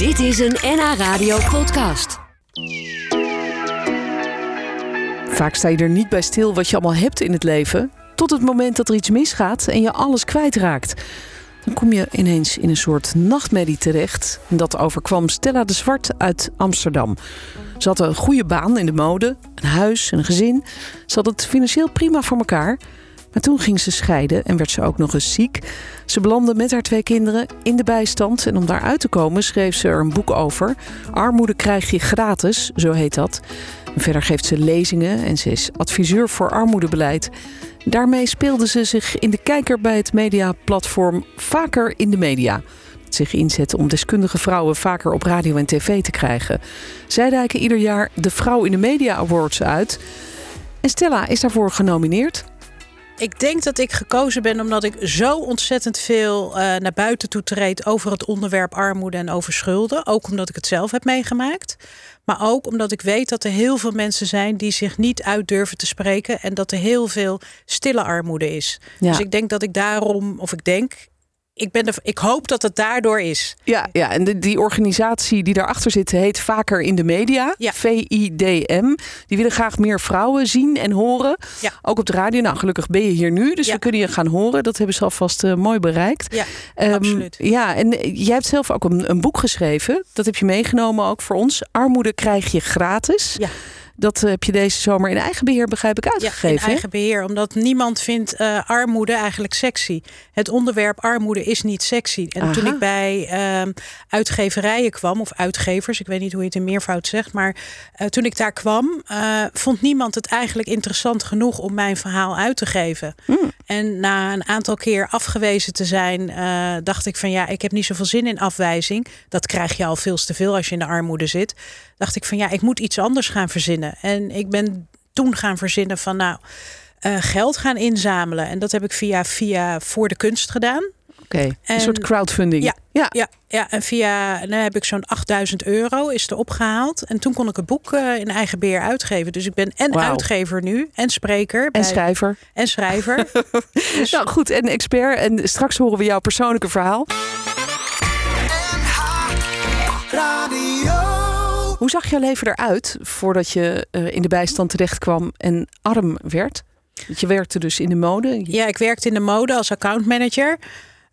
Dit is een NH Radio podcast. Vaak sta je er niet bij stil wat je allemaal hebt in het leven. Tot het moment dat er iets misgaat en je alles kwijtraakt. Dan kom je ineens in een soort nachtmerrie terecht. Dat overkwam Stella de Zwart uit Amsterdam. Ze had een goede baan in de mode, een huis en een gezin. Ze had het financieel prima voor elkaar. Maar toen ging ze scheiden en werd ze ook nog eens ziek. Ze belandde met haar twee kinderen in de bijstand. En om daaruit te komen schreef ze er een boek over. Armoede krijg je gratis, zo heet dat. Verder geeft ze lezingen en ze is adviseur voor armoedebeleid. Daarmee speelde ze zich in de kijker bij het mediaplatform Vaker in de Media. Zich inzet om deskundige vrouwen vaker op radio en tv te krijgen. Zij reiken ieder jaar de Vrouw in de Media Awards uit. En Stella is daarvoor genomineerd. Ik denk dat ik gekozen ben omdat ik zo ontzettend veel uh, naar buiten toe treed over het onderwerp armoede en over schulden. Ook omdat ik het zelf heb meegemaakt. Maar ook omdat ik weet dat er heel veel mensen zijn die zich niet uit durven te spreken. En dat er heel veel stille armoede is. Ja. Dus ik denk dat ik daarom, of ik denk, ik, ben er, ik hoop dat het daardoor is. Ja, ja en de, die organisatie die daarachter zit heet Vaker in de Media. Ja. VIDM. Die willen graag meer vrouwen zien en horen. Ja. Ook op de radio. Nou, gelukkig ben je hier nu. Dus Ja. we kunnen je gaan horen. Dat hebben ze alvast eh, mooi bereikt. Ja, Ehm, absoluut. Ja, en jij hebt zelf ook een, een boek geschreven. Dat heb je meegenomen ook voor ons. Armoede krijg je gratis. Ja. Dat eh, heb je deze zomer in eigen beheer, begrijp ik, Ja, uitgegeven. in hè? eigen beheer. Omdat niemand vindt eh, armoede eigenlijk sexy. Het onderwerp armoede is niet sexy. En toen ik bij ehm, uitgeverijen kwam, of uitgevers, ik weet niet hoe je het in meervoud zegt, maar eh, toen ik daar kwam, vond niemand het eigenlijk interessant genoeg om mijn verhaal uit te geven. Hmm. En na een aantal keer afgewezen te zijn, dacht ik van ja, ik heb niet zoveel zin in afwijzing. Dat krijg je al veel te veel als je in de armoede zit. Dacht ik van ja, ik moet iets anders gaan verzinnen. En ik ben toen gaan verzinnen van nou, eh, geld gaan inzamelen. En dat heb ik via, via Voor de Kunst gedaan. Oké, een En- soort crowdfunding. Ja. ja. Ja, ja en via dan heb ik zo'n 8000 euro is er opgehaald. En toen kon ik het boek eh, in eigen beheer uitgeven. Dus ik ben en uitgever nu en spreker. En bij- schrijver. En schrijver. Dus- Nou goed, en expert. En straks horen we jouw persoonlijke verhaal. Hoe zag jouw leven eruit voordat je eh, in de bijstand terecht kwam en arm werd? Want je werkte dus in de mode. Ja, ik werkte in de mode als accountmanager.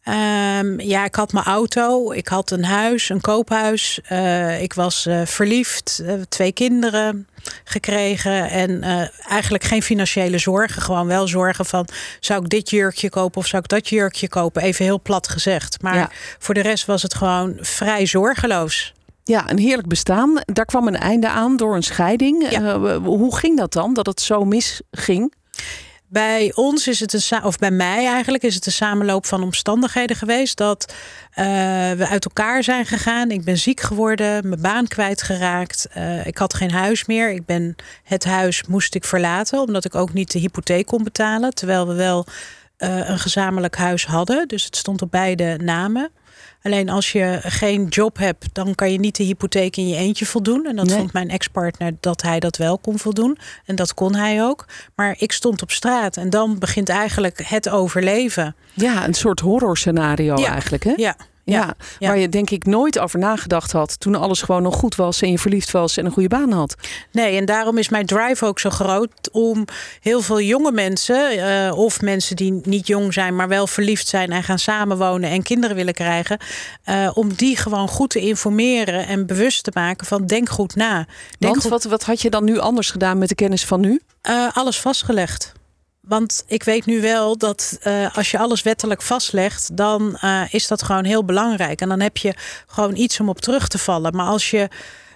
Ehm ja, ik had mijn auto, ik had een huis, een koophuis. Eh, ik was eh, verliefd, eh, twee kinderen gekregen. En eigenlijk geen financiële zorgen. Gewoon wel zorgen van, zou ik dit jurkje kopen of zou ik dat jurkje kopen? Even heel plat gezegd. Maar Ja. voor de rest was het gewoon vrij zorgeloos. Ja, een heerlijk bestaan. Daar kwam een einde aan door een scheiding. Ja. Eh, hoe ging dat dan, dat het zo misging? Bij ons is het een of bij mij eigenlijk is het een samenloop van omstandigheden geweest dat eh, we uit elkaar zijn gegaan. Ik ben ziek geworden, mijn baan kwijtgeraakt. Eh ik had geen huis meer. Ik ben het huis moest ik verlaten omdat ik ook niet de hypotheek kon betalen, terwijl we wel een gezamenlijk huis hadden. Dus het stond op beide namen. Alleen als je geen job hebt, dan kan je niet de hypotheek in je eentje voldoen. En dat Nee. vond mijn ex-partner dat hij dat wel kon voldoen. En dat kon hij ook. Maar ik stond op straat en dan begint eigenlijk het overleven. Ja, een soort horrorscenario Ja. eigenlijk, hè? Ja, Ja, waar je denk ik nooit over nagedacht had toen alles gewoon nog goed was en je verliefd was en een goede baan had. Nee, en daarom is mijn drive ook zo groot om heel veel jonge mensen, eh, of mensen die niet jong zijn, maar wel verliefd zijn en gaan samenwonen en kinderen willen krijgen, eh, om die gewoon goed te informeren en bewust te maken van denk goed na. Denk Want goed wat, wat had je dan nu anders gedaan met de kennis van nu? Eh, alles vastgelegd. Want ik weet nu wel dat eh, als je alles wettelijk vastlegt, dan eh, is dat gewoon heel belangrijk. En dan heb je gewoon iets om op terug te vallen. Maar als je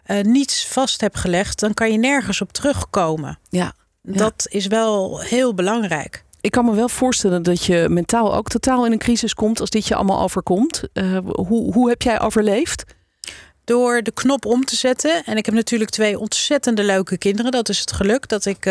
eh, niets vast hebt gelegd, dan kan je nergens op terugkomen. Ja. Ja. Dat is wel heel belangrijk. Ik kan me wel voorstellen dat je mentaal ook totaal in een crisis komt als dit je allemaal overkomt. Hoe, hoe heb jij overleefd? Door de knop om te zetten. En ik heb natuurlijk twee ontzettende leuke kinderen. Dat is het geluk dat ik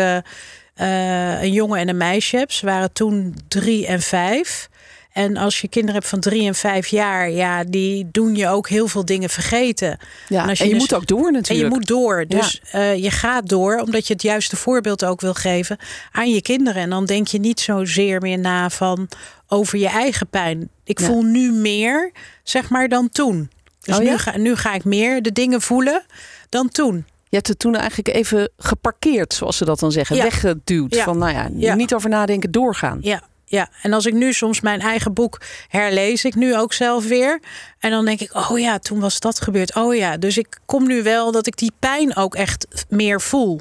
eh, een jongen en een meisje heb. Ze waren toen drie en vijf. En als je kinderen hebt van drie en vijf jaar, ja, die doen je ook heel veel dingen vergeten. Ja, En als en je je dus- moet ook door En natuurlijk. je moet door. Dus eh, je gaat door, omdat je het juiste voorbeeld ook wil geven aan je kinderen. En dan denk je niet zozeer meer na van over je eigen pijn. Ik Ja. voel nu meer, zeg maar, dan toen. Dus Oh ja? nu, ga, nu ga ik meer de dingen voelen dan toen. Je hebt het toen eigenlijk even geparkeerd, zoals ze dat dan zeggen. Ja. Weggeduwd. Ja. Van nou ja, Ja. niet over nadenken, doorgaan. Ja, ja. En als ik nu soms mijn eigen boek herlees, ik nu ook zelf weer. En dan denk ik, oh ja, toen was dat gebeurd. Oh ja, dus ik kom nu wel dat ik die pijn ook echt meer voel.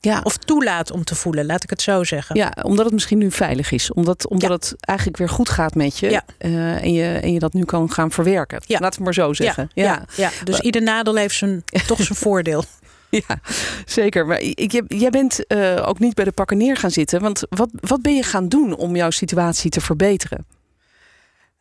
Ja. Of toelaat om te voelen, laat ik het zo zeggen. Ja, omdat het misschien nu veilig is. Omdat, omdat Ja. het eigenlijk weer goed gaat met je. Ja. eh, en, je en je dat nu kan gaan verwerken. Ja. Laten we maar zo zeggen. Ja, ja, ja. Dus ieder nadeel heeft zijn, toch zijn voordeel. Ja, zeker. Maar ik, jij- bent eh, ook niet bij de pakken neer gaan zitten. Want wat, wat ben je gaan doen om jouw situatie te verbeteren?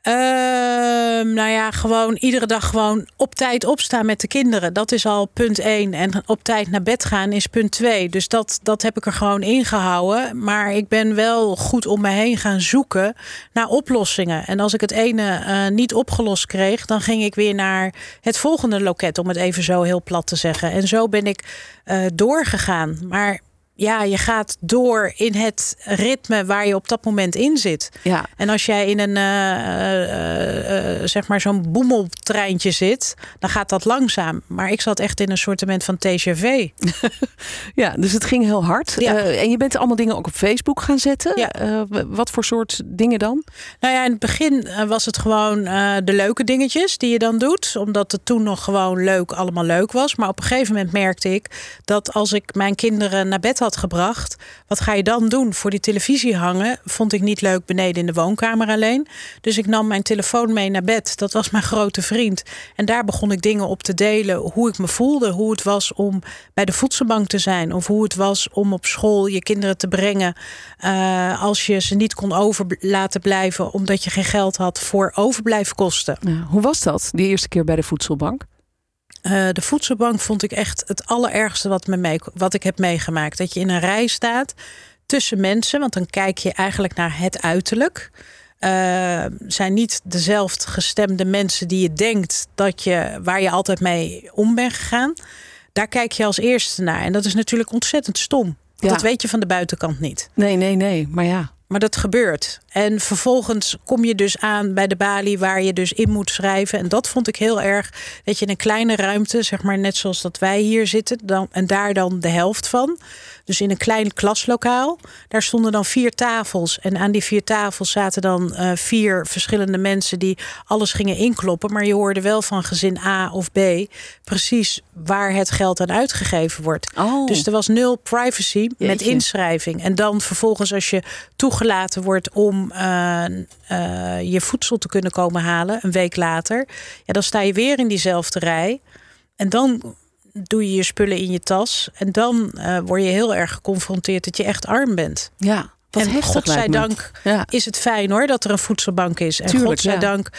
Ehm, nou ja, gewoon iedere dag gewoon op tijd opstaan met de kinderen. Dat is al punt 1. En op tijd naar bed gaan is punt 2. Dus dat, dat heb ik er gewoon ingehouden. Maar ik ben wel goed om me heen gaan zoeken naar oplossingen. En als ik het ene eh, niet opgelost kreeg, dan ging ik weer naar het volgende loket. Om het even zo heel plat te zeggen. En zo ben ik eh, doorgegaan. Maar ja, je gaat door in het ritme waar je op dat moment in zit. Ja, En als jij in een, eh, eh, eh, zeg maar, zo'n boemeltreintje zit, dan gaat dat langzaam. Maar ik zat echt in een soortement van TGV. ja dus het ging heel hard. Ja. En je bent allemaal dingen ook op Facebook gaan zetten. Ja. Wat voor soort dingen dan? Nou ja, in het begin was het gewoon de leuke dingetjes die je dan doet. Omdat het toen nog gewoon leuk, allemaal leuk was. Maar op een gegeven moment merkte ik dat als ik mijn kinderen naar bed had gebracht, wat ga je dan doen? Voor die televisie hangen vond ik niet leuk beneden in de woonkamer alleen. Dus ik nam mijn telefoon mee naar bed. Dat was mijn grote vriend. En daar begon ik dingen op te delen. Hoe ik me voelde. Hoe het was om bij de voedselbank te zijn. Of hoe het was om op school je kinderen te brengen. eh, als je ze niet kon over laten blijven. Omdat je geen geld had voor overblijfkosten. Hoe was dat, die eerste keer bij de voedselbank? Eh, de voedselbank vond ik echt het allerergste wat, me mee, wat ik heb meegemaakt. Dat je in een rij staat tussen mensen. Want dan kijk je eigenlijk naar het uiterlijk. Eh, zijn niet dezelfde gestemde mensen die je denkt dat je, waar je altijd mee om bent gegaan. Daar kijk je als eerste naar. En dat is natuurlijk ontzettend stom. Ja. Dat weet je van de buitenkant niet. Nee, nee, nee. Maar ja. Maar dat gebeurt. En vervolgens kom je dus aan bij de balie waar je dus in moet schrijven. En dat vond ik heel erg. Dat je in een kleine ruimte, zeg maar net zoals dat wij hier zitten. Dan, en daar dan de helft van. Dus in een klein klaslokaal. Daar stonden dan vier tafels. En aan die vier tafels zaten dan eh, vier verschillende mensen die alles gingen inkloppen. Maar je hoorde wel van gezin A of B precies waar het geld aan uitgegeven wordt. Oh. Dus er was nul privacy met inschrijving. En dan vervolgens als je toegelaten wordt om eh, eh, je voedsel te kunnen komen halen, een week later, ja, dan sta je weer in diezelfde rij. En dan doe je je spullen in je tas. En dan eh, word je heel erg geconfronteerd dat je echt arm bent. Ja, wat en godzijdank Ja. is het fijn hoor dat er een voedselbank is. En Tuurlijk, godzijdank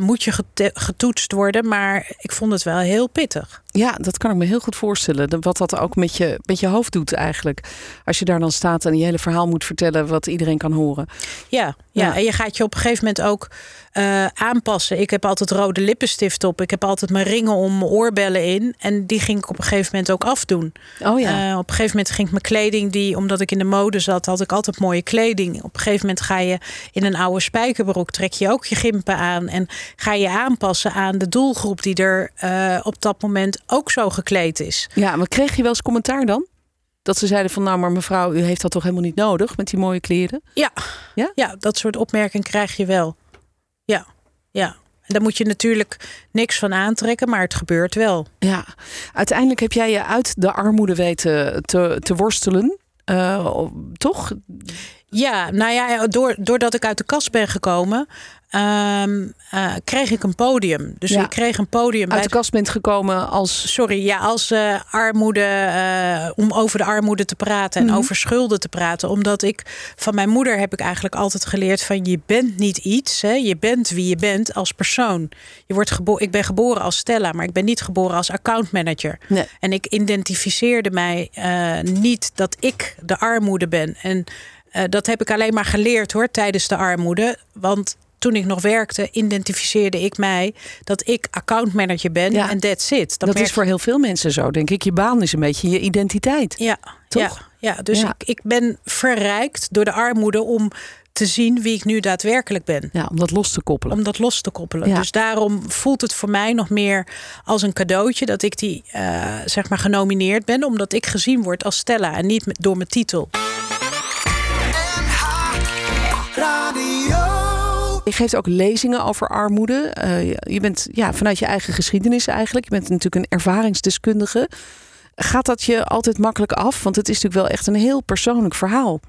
moet je getoetst worden. Maar ik vond het wel heel pittig. Ja, dat kan ik me heel goed voorstellen. Wat dat ook met je, met je hoofd doet eigenlijk. Als je daar dan staat en je hele verhaal moet vertellen wat iedereen kan horen. Ja, ja. Ja. en je gaat je op een gegeven moment ook eh, aanpassen. Ik heb altijd rode lippenstift op. Ik heb altijd mijn ringen om mijn oorbellen in. En die ging ik op een gegeven moment ook afdoen. Oh ja. Eh, op een gegeven moment ging ik mijn kleding, die, omdat ik in de mode zat, had ik altijd mooie kleding. Op een gegeven moment ga je in een oude spijkerbroek, trek je ook je gimpen aan. En ga je aanpassen aan de doelgroep die er eh, op dat moment ook zo gekleed is. ja, maar kreeg je wel eens commentaar dan? Dat ze zeiden van nou, maar mevrouw, u heeft dat toch helemaal niet nodig met die mooie kleren? Ja, Ja? ja dat soort opmerkingen krijg je wel. Ja, ja. En daar moet je natuurlijk niks van aantrekken, maar het gebeurt wel. Ja, uiteindelijk heb jij je uit de armoede weten te, te worstelen. Eh, toch? Ja, nou ja, door, doordat ik uit de kast ben gekomen, eh, kreeg ik een podium. Dus Ja. ik kreeg een podium bij Uit de kast bent gekomen als. Sorry, ja, als eh, armoede, eh, om over de armoede te praten en Mhm. over schulden te praten. Omdat ik van mijn moeder heb ik eigenlijk altijd geleerd van je bent niet iets, hè, je bent wie je bent als persoon. Je wordt ik ben geboren als Stella, maar ik ben niet geboren als accountmanager. Nee. En ik identificeerde mij niet dat ik de armoede ben. En dat heb ik alleen maar geleerd hoor tijdens de armoede. Want toen ik nog werkte, identificeerde ik mij dat ik accountmanager ben. Ja. En that's it. Dat, is voor heel veel mensen zo, denk ik. Je baan is een beetje je identiteit. ja, Toch? Ja, ja dus Ja. Ik, ik ben verrijkt door de armoede om te zien wie ik nu daadwerkelijk ben. Ja, om dat los te koppelen. Om dat los te koppelen. Ja. Dus daarom voelt het voor mij nog meer als een cadeautje dat ik die eh, zeg maar genomineerd ben, omdat ik gezien word als Stella en niet door mijn titel. Je geeft ook lezingen over armoede. Eh, je bent ja, vanuit je eigen geschiedenis eigenlijk. Je bent natuurlijk een ervaringsdeskundige. Gaat dat je altijd makkelijk af? Want het is natuurlijk wel echt een heel persoonlijk verhaal.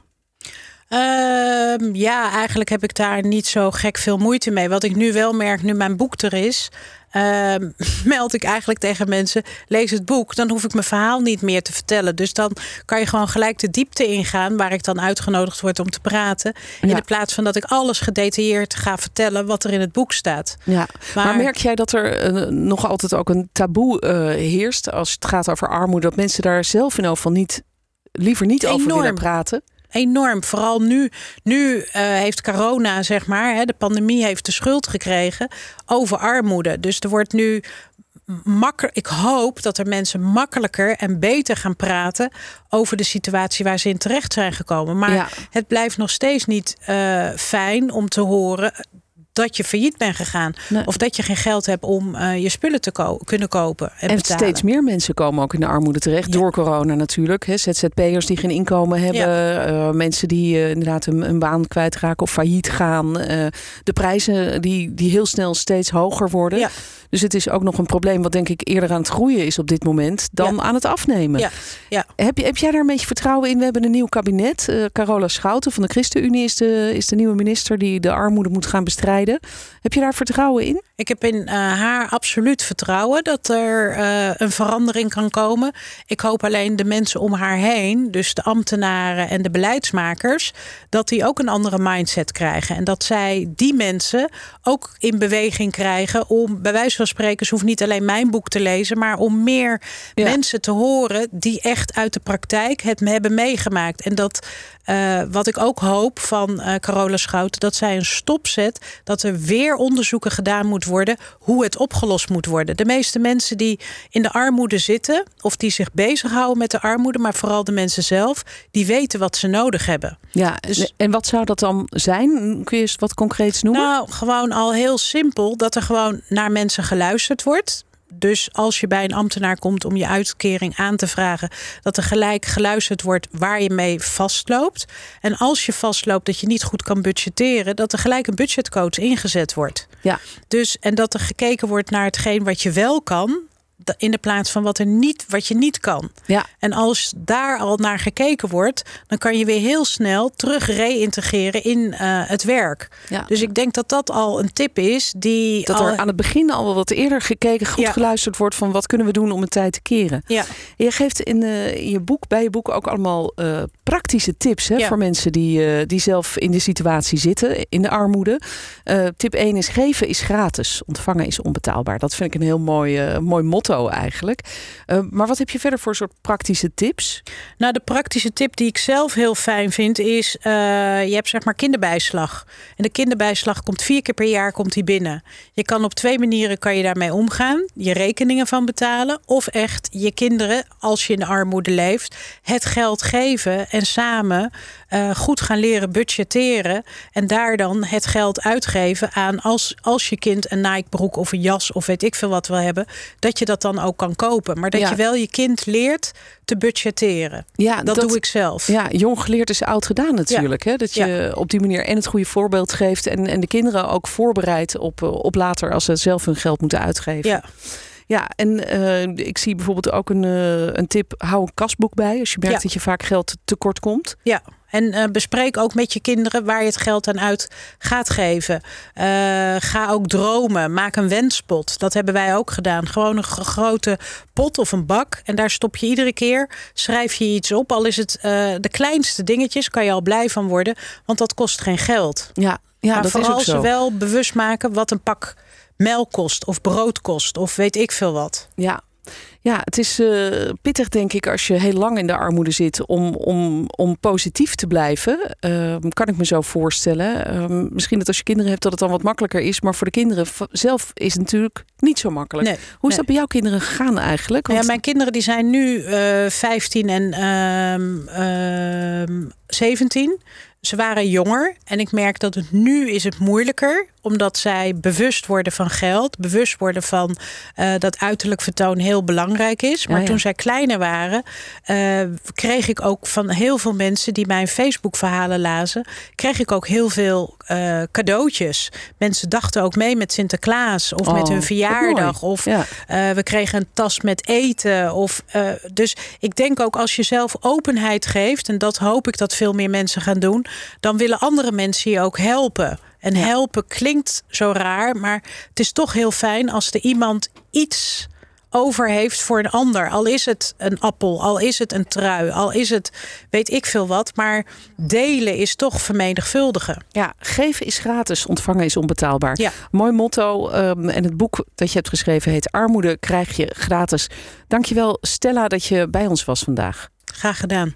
Ehm, ja, eigenlijk heb ik daar niet zo gek veel moeite mee. Wat ik nu wel merk, nu mijn boek er is, ehm, meld ik eigenlijk tegen mensen: lees het boek, dan hoef ik mijn verhaal niet meer te vertellen. Dus dan kan je gewoon gelijk de diepte ingaan, waar ik dan uitgenodigd word om te praten. In de plaats van dat ik alles gedetailleerd ga vertellen wat er in het boek staat. Ja. Maar, Maar- merk jij dat er eh, nog altijd ook een taboe eh, heerst als het gaat over armoede? Dat mensen daar zelf in ieder geval niet, liever niet over willen praten? Enorm. Vooral nu, nu eh, heeft corona, zeg maar, hè, de pandemie heeft de schuld gekregen over armoede. Dus er wordt nu makkelijk. Ik hoop dat er mensen makkelijker en beter gaan praten over de situatie waar ze in terecht zijn gekomen. Maar Ja. het blijft nog steeds niet eh, fijn om te horen dat je failliet bent gegaan. Nee. Of dat je geen geld hebt om eh, je spullen te ko- kunnen kopen. En, En betalen. steeds meer mensen komen ook in de armoede terecht. Ja. Door corona natuurlijk. ZZP'ers die geen inkomen hebben. eh, mensen die eh, inderdaad een, een baan kwijtraken of failliet gaan. de prijzen die, die heel snel steeds hoger worden. Ja. Dus het is ook nog een probleem wat denk ik eerder aan het groeien is op dit moment. Dan aan het afnemen. Ja, ja. Heb, je, heb jij daar een beetje vertrouwen in? We hebben een nieuw kabinet. Carola Schouten van de ChristenUnie is de, is de nieuwe minister die de armoede moet gaan bestrijden. Heb je daar vertrouwen in? Ik heb in eh, haar absoluut vertrouwen dat er eh, een verandering kan komen. Ik hoop alleen de mensen om haar heen, dus de ambtenaren en de beleidsmakers, dat die ook een andere mindset krijgen. En dat zij die mensen ook in beweging krijgen om, bij wijze van spreken, ze hoeft niet alleen mijn boek te lezen, maar om meer Ja. mensen te horen die echt uit de praktijk het hebben meegemaakt. En dat eh, wat ik ook hoop van Carola Schouten, dat zij een stop zet, dat er weer onderzoeken gedaan moet worden hoe het opgelost moet worden. De meeste mensen die in de armoede zitten, of die zich bezighouden met de armoede, maar vooral de mensen zelf, die weten wat ze nodig hebben. Ja, Dus- en wat zou dat dan zijn? Kun je eens wat concreets noemen? Nou, gewoon al heel simpel dat er gewoon naar mensen geluisterd wordt. Dus als je bij een ambtenaar komt om je uitkering aan te vragen, dat er gelijk geluisterd wordt waar je mee vastloopt. En als je vastloopt dat je niet goed kan budgetteren, dat er gelijk een budgetcoach ingezet wordt. Ja. Dus en dat er gekeken wordt naar hetgeen wat je wel kan, in de plaats van wat, er niet, wat je niet kan. Ja, En als daar al naar gekeken wordt, dan kan je weer heel snel terug reïntegreren in eh, het werk. ja. Dus ik denk dat dat al een tip is die dat al... er aan het begin al wel wat eerder gekeken, goed Ja. geluisterd wordt van wat kunnen we doen om het tijd te keren. Ja, En je geeft in, eh, in je boek, bij je boek ook allemaal eh, praktische tips hè, Ja. voor mensen die, die zelf in de situatie zitten, in de armoede. Tip 1 is geven is gratis, ontvangen is onbetaalbaar. Dat vind ik een heel mooi, mooi motto eigenlijk. Eh, maar wat heb je verder voor soort praktische tips? nou de praktische tip die ik zelf heel fijn vind is, eh, je hebt zeg maar kinderbijslag. En de kinderbijslag komt vier keer per jaar komt die binnen. Je kan op twee manieren kan je daarmee omgaan. Je rekeningen van betalen of echt je kinderen, als je in de armoede leeft, het geld geven en samen eh, goed gaan leren budgetteren. En daar dan het geld uitgeven aan als, als je kind een Nike-broek of een jas of weet ik veel wat wil hebben, dat je dat dan ook kan kopen. Maar dat Ja. je wel je kind leert te budgetteren. Ja, Dat, doe ik zelf. Ja, jong geleerd is oud gedaan natuurlijk. Hè? Dat je op die manier en het goede voorbeeld geeft en, en de kinderen ook voorbereidt op, eh, op later als ze zelf hun geld moeten uitgeven. Ja. Ja, en eh, ik zie bijvoorbeeld ook een, eh, een tip: hou een kasboek bij als je merkt Ja. dat je vaak geld tekort komt. Ja, en eh, bespreek ook met je kinderen waar je het geld aan uit gaat geven. Ga ook dromen. Maak een wenspot. Dat hebben wij ook gedaan. Gewoon een gro- grote pot of een bak. En daar stop je iedere keer. Schrijf je iets op. Al is het de kleinste dingetjes. Kan je al blij van worden. Want dat kost geen geld. Ja, ja maar dat is vooral ook zo. ze wel bewust maken wat een pak melk kost. Of brood kost. Of weet ik veel wat. Ja. Ja, het is eh, pittig, denk ik, als je heel lang in de armoede zit, om, om, om positief te blijven. Ehm, kan ik me zo voorstellen. Ehm, misschien dat als je kinderen hebt, dat het dan wat makkelijker is. Maar voor de kinderen zelf is het natuurlijk niet zo makkelijk. Nee, Hoe is nee. dat bij jouw kinderen gegaan eigenlijk? Want- Ja, mijn kinderen die zijn nu eh 15 en ehm, ehm, 17. ze waren jonger en ik merk dat het nu is het moeilijker omdat zij bewust worden van geld, bewust worden van uh, dat uiterlijk vertoon heel belangrijk is. Maar toen zij kleiner waren, uh, kreeg ik ook van heel veel mensen die mijn Facebook-verhalen lazen, kreeg ik ook heel veel uh, cadeautjes. Mensen dachten ook mee met Sinterklaas of met hun oh, verjaardag. Of we kregen een tas met eten. Of, dus ik denk ook als je zelf openheid geeft, en dat hoop ik dat veel meer mensen gaan doen, dan willen andere mensen je ook helpen. En helpen klinkt zo raar, maar het is toch heel fijn als er iemand iets over heeft voor een ander. Al is het een appel, al is het een trui, al is het weet ik veel wat. Maar delen is toch vermenigvuldigen. Ja, geven is gratis, ontvangen is onbetaalbaar. Ja. Mooi motto. Um, en het boek dat je hebt geschreven heet Armoede krijg je gratis. Dankjewel Stella dat je bij ons was vandaag. Graag gedaan.